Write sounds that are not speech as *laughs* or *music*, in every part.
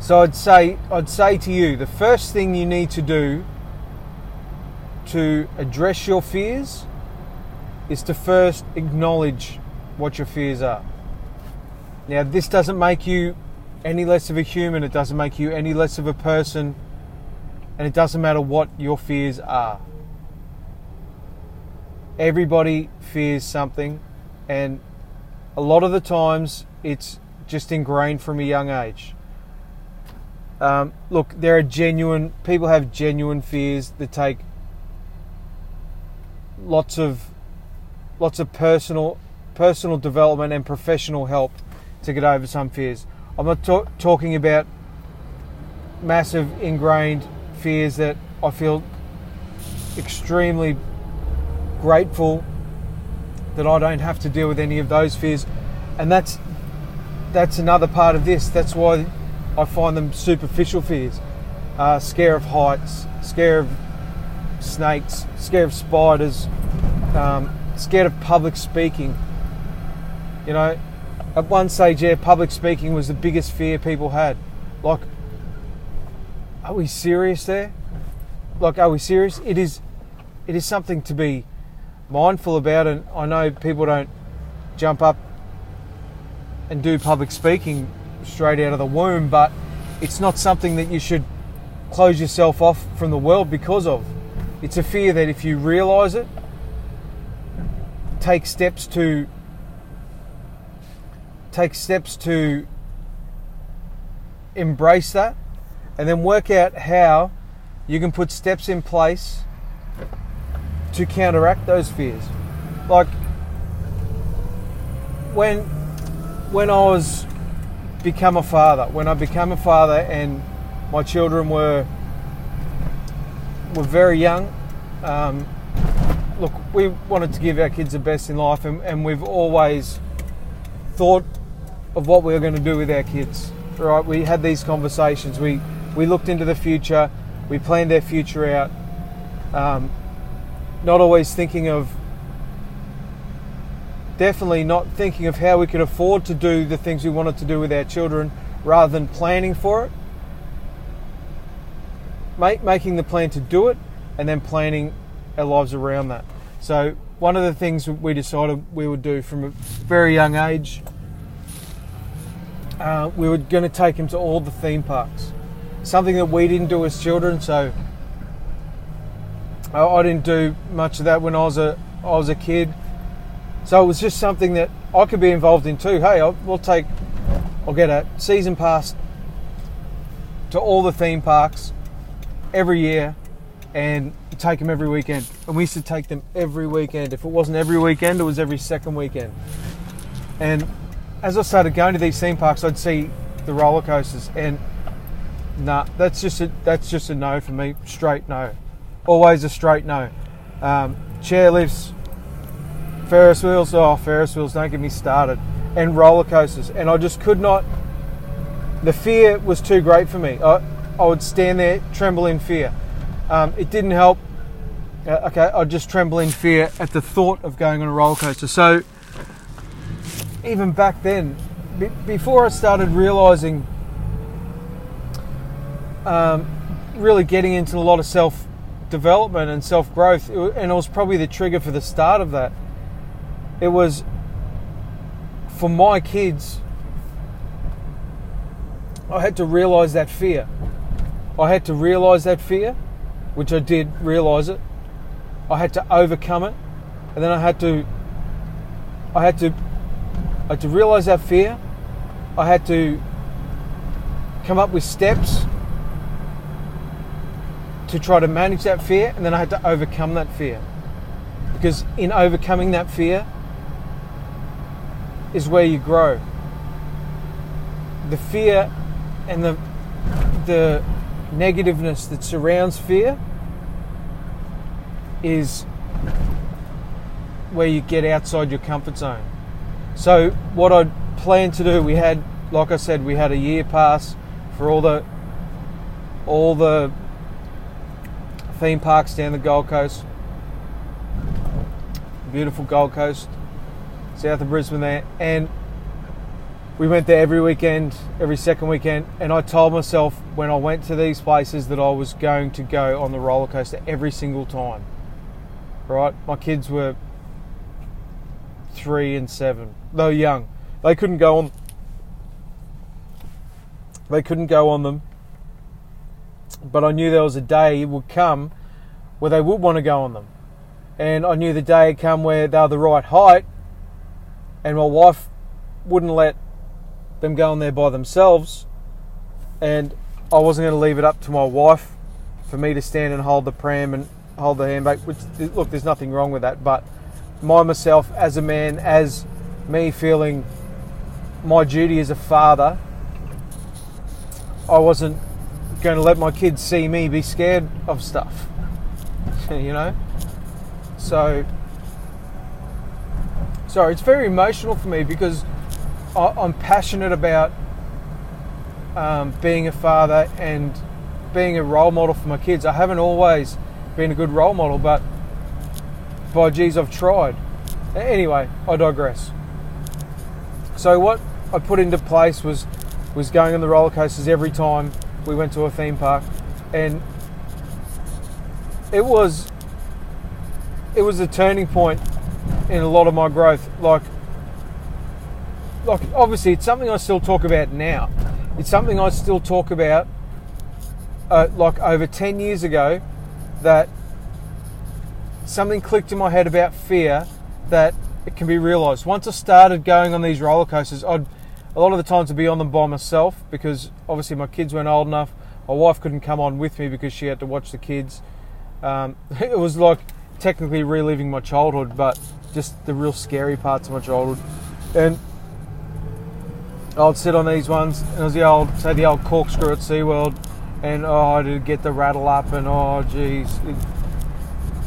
So I'd say I'd say to you, the first thing you need to do to address your fears is to first acknowledge what your fears are. Now, this doesn't make you any less of a human, it doesn't make you any less of a person, and it doesn't matter what your fears are. Everybody fears something, and a lot of the times it's just ingrained from a young age. Um, look, there are genuine people have genuine fears that take lots of lots of personal personal development and professional help to get over some fears. I'm not ta- talking about massive ingrained fears that I feel extremely grateful that I don't have to deal with any of those fears, and that's that's another part of this. That's why I find them superficial fears. Uh, scare of heights, scare of snakes, scare of spiders, um, scared of public speaking. You know, at one stage, yeah, public speaking was the biggest fear people had. Like, are we serious there? Like, are we serious? It is, it is something to be mindful about, and I know people don't jump up and do public speaking straight out of the womb, but it's not something that you should close yourself off from the world because of. It's a fear that if you realize it, take steps to take steps to embrace that and then work out how you can put steps in place to counteract those fears. Like when when I was become a father, when I became a father and my children were were very young. Um, look, we wanted to give our kids the best in life, and, and we've always thought of what we were going to do with our kids. Right? We had these conversations. We we looked into the future. We planned their future out. Um, not always thinking of. Definitely not thinking of how we could afford to do the things we wanted to do with our children, rather than planning for it make, making the plan to do it and then planning our lives around that. So, one of the things we decided we would do from a very young age, uh, we were going to take him to all the theme parks. Something that we didn't do as children, so I, I didn't do much of that when I was a I was a kid. So it was just something that I could be involved in too. Hey, I'll, we'll take, I'll get a season pass to all the theme parks every year and take them every weekend. And we used to take them every weekend. If it wasn't every weekend, it was every second weekend. And as I started going to these theme parks, I'd see the roller coasters, and nah, that's just a that's just a no for me. Straight no, always a straight no. Um, chairlifts, Ferris wheels, oh Ferris wheels, don't get me started, and roller coasters, and I just could not. The fear was too great for me. I, I would stand there, tremble in fear. Um, it didn't help. Uh, okay, I'd just tremble in fear at the thought of going on a roller coaster. So, even back then, b- before I started realizing, um, really getting into a lot of self development and self growth, and it was probably the trigger for the start of that. It was for my kids, I had to realize that fear. I had to realize that fear, which I did realize it. I had to overcome it, and then I had to, I had to, I had to realize that fear. I had to come up with steps to try to manage that fear, and then I had to overcome that fear. Because in overcoming that fear is where you grow. The fear and the the negativeness that surrounds fear is where you get outside your comfort zone. So what I planned to do, we had, like I said, we had a year pass for all the all the theme parks down the Gold Coast. Beautiful Gold Coast, south of Brisbane there, and we went there every weekend, every second weekend, and I told myself when I went to these places that I was going to go on the roller coaster every single time. Right? My kids were three and seven. They were young. They couldn't go on. They couldn't go on them. But I knew there was a day it would come where they would want to go on them, and I knew the day had come where they were the right height, and my wife wouldn't let them go in there by themselves, and I wasn't going to leave it up to my wife for me to stand and hold the pram and hold the handbag. Which look, there's nothing wrong with that, but my myself as a man, as me feeling my duty as a father, I wasn't going to let my kids see me be scared of stuff. *laughs* you know, so sorry, it's very emotional for me because I, am passionate about um, being a father and being a role model for my kids. I haven't always been a good role model, but by geez, I've tried. Anyway, I digress. So what I put into place was was going on the roller coasters every time we went to a theme park, and it was it was a turning point in a lot of my growth. Like like obviously it's something I still talk about now. It's something I still talk about uh, like over 10 years ago that something clicked in my head about fear that it can be realized. Once I started going on these roller coasters, I'd a lot of the times I'd be on them by myself because obviously my kids weren't old enough. My wife couldn't come on with me because she had to watch the kids. Um, *laughs* it was like technically reliving my childhood, but just the real scary parts of my childhood. And I'd sit on these ones, and it was the old, say the old corkscrew at SeaWorld, and oh, to get the rattle up, and oh, geez, it,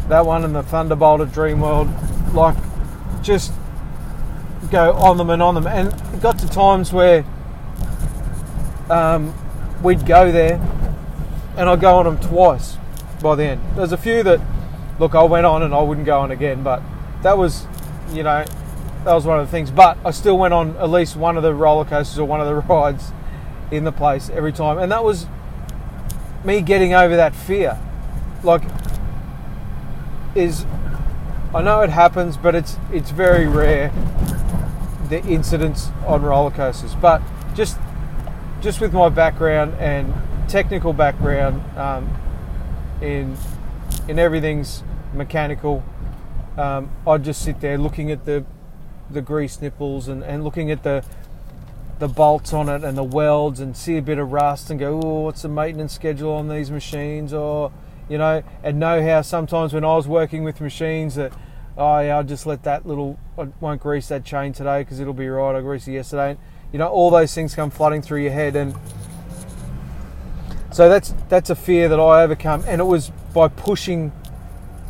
that one and the Thunderbolt at Dreamworld, like, just go on them and on them. And it got to times where um, we'd go there, and I'd go on them twice by then. There's a few that, look, I went on and I wouldn't go on again, but that was, you know, that was one of the things. But I still went on at least one of the roller coasters or one of the *laughs* rides in the place every time, and that was me getting over that fear. Like, is I know it happens, but it's it's very rare the incidents on roller coasters. But just just with my background and technical background um, in in everything's mechanical, um, I'd just sit there looking at the the grease nipples and, and looking at the the bolts on it and the welds and see a bit of rust and go, oh, what's the maintenance schedule on these machines? Or, you know, and know how sometimes when I was working with machines that, oh, yeah, I'll just let that little, I won't grease that chain today because it'll be right. I greased it yesterday. And, you know, all those things come flooding through your head. And so that's, that's a fear that I overcome. And it was by pushing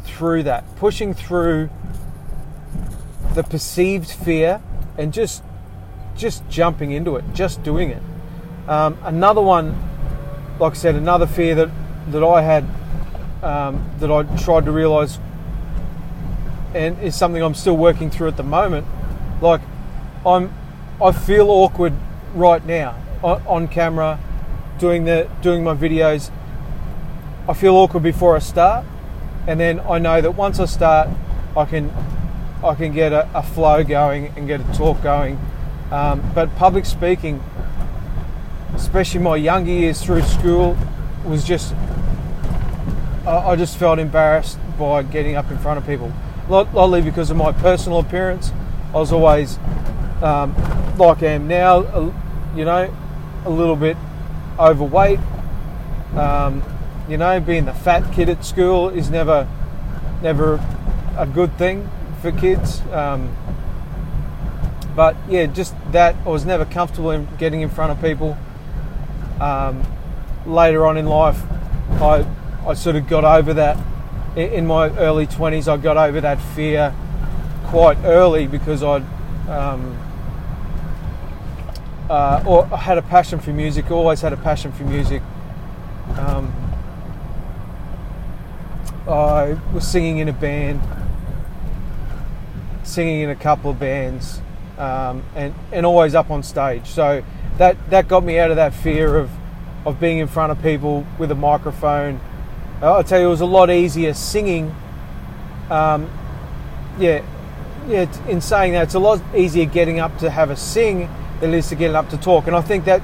through that, pushing through the perceived fear and just just jumping into it, just doing it. Um, another one, like I said, another fear that that I had um, that I tried to realise, and is something I'm still working through at the moment. Like I'm, I feel awkward right now on, on camera, doing the doing my videos. I feel awkward before I start, and then I know that once I start, I can I can get a, a flow going and get a talk going. Um, but public speaking, especially my younger years through school, was just I, I just felt embarrassed by getting up in front of people. Only because of my personal appearance, I was always um, like I am now, you know, a little bit overweight. Um, you know, being the fat kid at school is never, never a good thing for kids. Um, but yeah, just that I was never comfortable in getting in front of people. Um, later on in life, I I sort of got over that. In my early twenties, I got over that fear quite early because I'd um, uh, or I had a passion for music. Always had a passion for music. Um, I was singing in a band singing in a couple of bands. Uh, um, and and always up on stage. So that that got me out of that fear of of being in front of people with a microphone. I'll tell you, it was a lot easier singing. Um, yeah, yeah. In saying that, it's a lot easier getting up to have a sing than it is to get up to talk. And I think that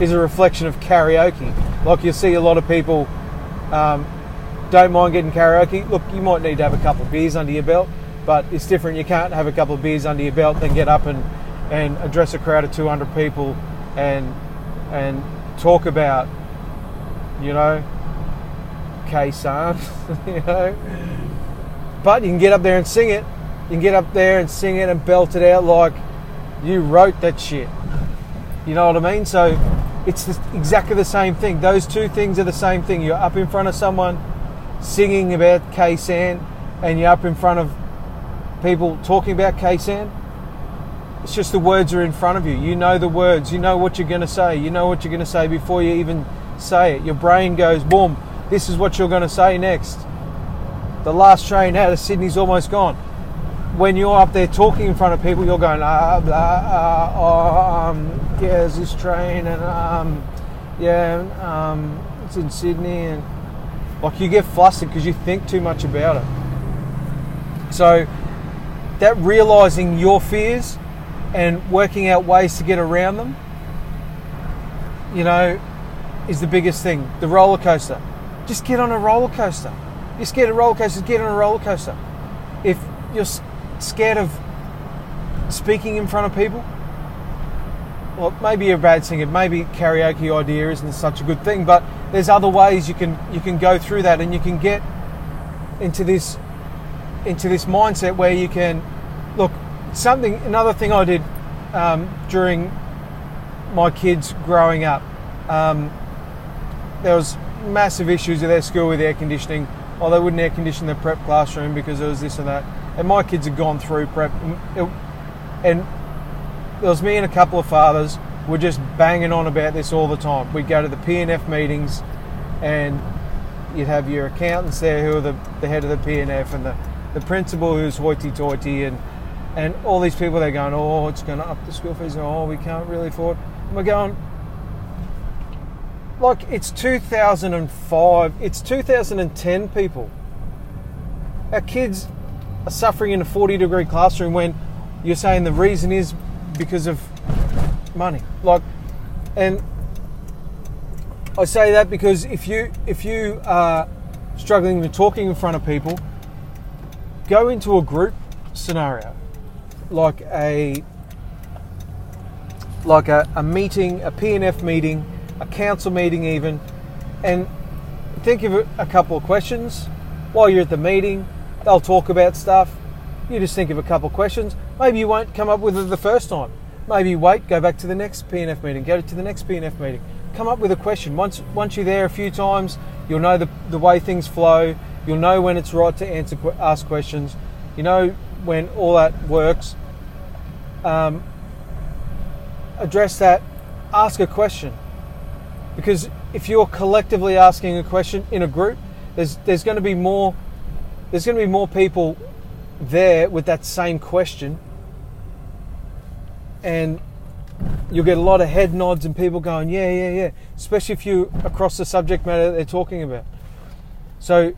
is a reflection of karaoke. Like you see a lot of people um, don't mind getting karaoke. Look, you might need to have a couple of beers under your belt, but it's different. You can't have a couple of beers under your belt, then get up and, and address a crowd of 200 people and and talk about, you know, Khe Sanh, *laughs* you know. But you can get up there and sing it. You can get up there and sing it and belt it out like you wrote that shit. You know what I mean? So it's exactly the same thing. Those two things are the same thing. You're up in front of someone singing about Khe Sanh, and you're up in front of people talking about Khe Sanh. It's just the words are in front of you. You know the words. You know what you're going to say. You know what you're going to say before you even say it. Your brain goes, boom, this is what you're going to say next. The last train out of Sydney's almost gone. When you're up there talking in front of people, you're going, ah, blah, ah, oh, um, yeah, there's this train, and um, yeah, um, it's in Sydney, and like you get flustered because you think too much about it. So, that realizing your fears and working out ways to get around them, you know, is the biggest thing. The roller coaster. Just get on a roller coaster. You're scared of roller coasters, get on a roller coaster. If you're scared of speaking in front of people, well, maybe you're a bad singer. Maybe karaoke idea isn't such a good thing, but there's other ways you can you can go through that, and you can get into this into this mindset where you can look something. Another thing I did um, during my kids growing up, um, there was massive issues at their school with air conditioning. Or they wouldn't air condition the prep classroom because there was this and that. And my kids had gone through prep, and, and there was me and a couple of fathers were just banging on about this all the time. We'd go to the P&F meetings, and you'd have your accountants there who are the, the head of the P&F, and the, the principal who's hoity-toity, and and all these people they're going, oh, it's going to up the school fees, and oh, we can't really afford. And we're going, like it's 2005, it's 2010, people. Our kids are suffering in a 40 degree classroom when you're saying the reason is because of money. Like, and I say that because if you if you are struggling with talking in front of people, go into a group scenario, like a like a, a meeting, a P&F meeting, a council meeting, even, and think of a couple of questions while you're at the meeting. They'll talk about stuff. You just think of a couple of questions. Maybe you won't come up with it the first time. Maybe wait, go back to the next P&F meeting, go to the next P&F meeting. Come up with a question. Once once you're there a few times, you'll know the, the way things flow. You'll know when it's right to answer ask questions. You know when all that works. Um, address that. Ask a question. Because if you're collectively asking a question in a group, there's there's going to be more there's going to be more people there with that same question, and you'll get a lot of head nods and people going, yeah, yeah, yeah, especially if you across the subject matter that they're talking about. So,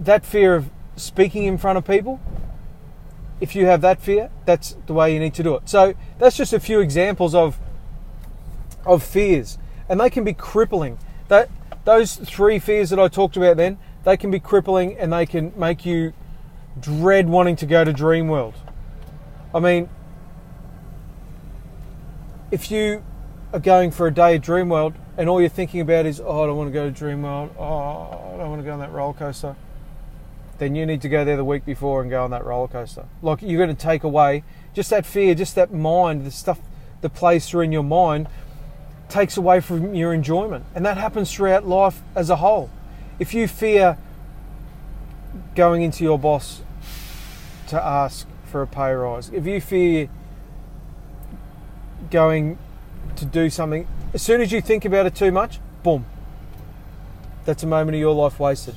that fear of speaking in front of people, if you have that fear, that's the way you need to do it. So, that's just a few examples of of fears, and they can be crippling. That those three fears that I talked about then, they can be crippling and they can make you dread wanting to go to Dreamworld. I mean, if you are going for a day at Dreamworld and all you're thinking about is, oh, I don't want to go to Dreamworld, oh, I don't want to go on that roller coaster, then you need to go there the week before and go on that roller coaster. Like you're going to take away just that fear, just that mind, the stuff that plays through in your mind takes away from your enjoyment. And that happens throughout life as a whole. If you fear going into your boss to ask for a pay rise, if you fear going to do something, as soon as you think about it too much, boom, that's a moment of your life wasted.